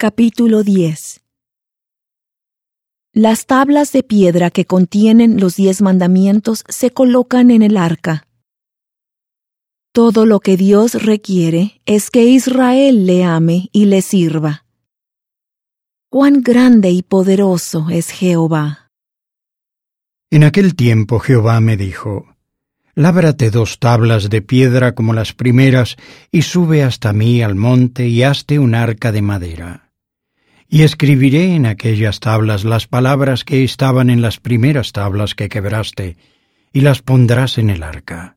Capítulo 10 Las tablas de piedra que contienen los diez mandamientos se colocan en el arca. Todo lo que Dios requiere es que Israel le ame y le sirva. Cuán grande y poderoso es Jehová. En aquel tiempo Jehová me dijo, Lábrate dos tablas de piedra como las primeras, y sube hasta mí al monte y hazte un arca de madera. Y escribiré en aquellas tablas las palabras que estaban en las primeras tablas que quebraste, y las pondrás en el arca.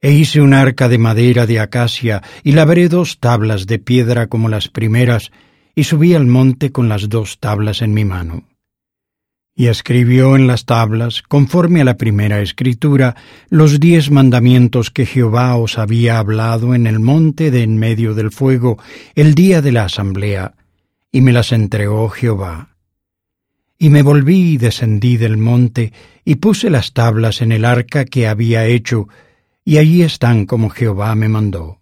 E hice un arca de madera de acacia, y labré dos tablas de piedra como las primeras, y subí al monte con las dos tablas en mi mano y escribió en las tablas, conforme a la primera escritura, los diez mandamientos que Jehová os había hablado en el monte de en medio del fuego el día de la asamblea, y me las entregó Jehová. Y me volví y descendí del monte, y puse las tablas en el arca que había hecho, y allí están como Jehová me mandó.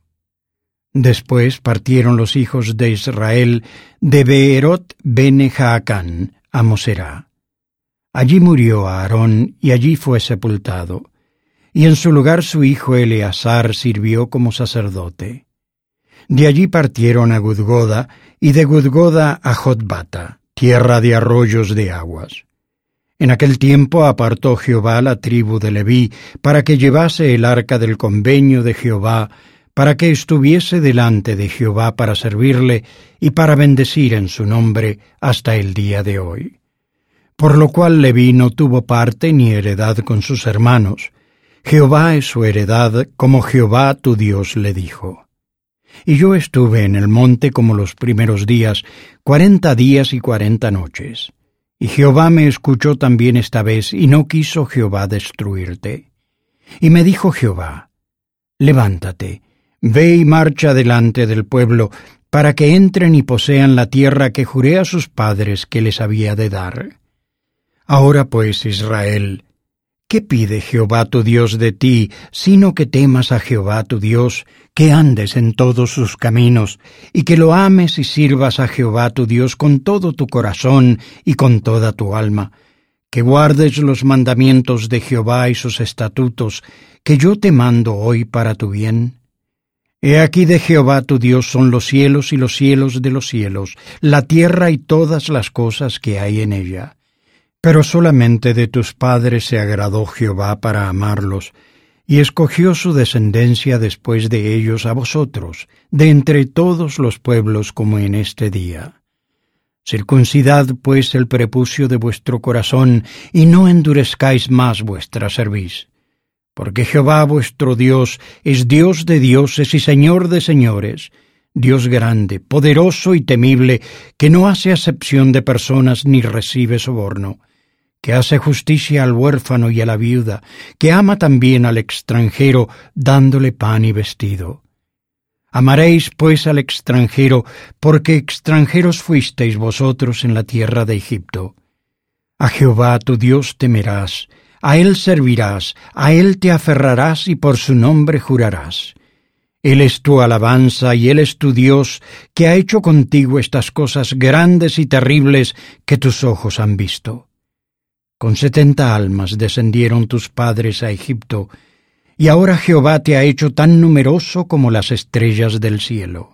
Después partieron los hijos de Israel de Beerot bene Jaacán a Moserá Allí murió Aarón y allí fue sepultado, y en su lugar su hijo Eleazar sirvió como sacerdote. De allí partieron a Gudgoda, y de Gudgoda a Jotbata, tierra de arroyos de aguas. En aquel tiempo apartó Jehová la tribu de Leví para que llevase el arca del convenio de Jehová, para que estuviese delante de Jehová para servirle y para bendecir en su nombre hasta el día de hoy por lo cual Leví no tuvo parte ni heredad con sus hermanos. Jehová es su heredad, como Jehová tu Dios le dijo. Y yo estuve en el monte como los primeros días, cuarenta días y cuarenta noches. Y Jehová me escuchó también esta vez, y no quiso Jehová destruirte. Y me dijo Jehová, Levántate, ve y marcha delante del pueblo, para que entren y posean la tierra que juré a sus padres que les había de dar. Ahora pues, Israel, ¿qué pide Jehová tu Dios de ti, sino que temas a Jehová tu Dios, que andes en todos sus caminos, y que lo ames y sirvas a Jehová tu Dios con todo tu corazón y con toda tu alma, que guardes los mandamientos de Jehová y sus estatutos, que yo te mando hoy para tu bien? He aquí de Jehová tu Dios son los cielos y los cielos de los cielos, la tierra y todas las cosas que hay en ella pero solamente de tus padres se agradó Jehová para amarlos, y escogió su descendencia después de ellos a vosotros, de entre todos los pueblos como en este día. Circuncidad pues el prepucio de vuestro corazón, y no endurezcáis más vuestra cerviz. Porque Jehová vuestro Dios es Dios de dioses y Señor de señores, Dios grande, poderoso y temible, que no hace acepción de personas ni recibe soborno que hace justicia al huérfano y a la viuda, que ama también al extranjero, dándole pan y vestido. Amaréis pues al extranjero, porque extranjeros fuisteis vosotros en la tierra de Egipto. A Jehová tu Dios temerás, a Él servirás, a Él te aferrarás y por su nombre jurarás. Él es tu alabanza y Él es tu Dios, que ha hecho contigo estas cosas grandes y terribles que tus ojos han visto. Con setenta almas descendieron tus padres a Egipto, y ahora Jehová te ha hecho tan numeroso como las estrellas del cielo.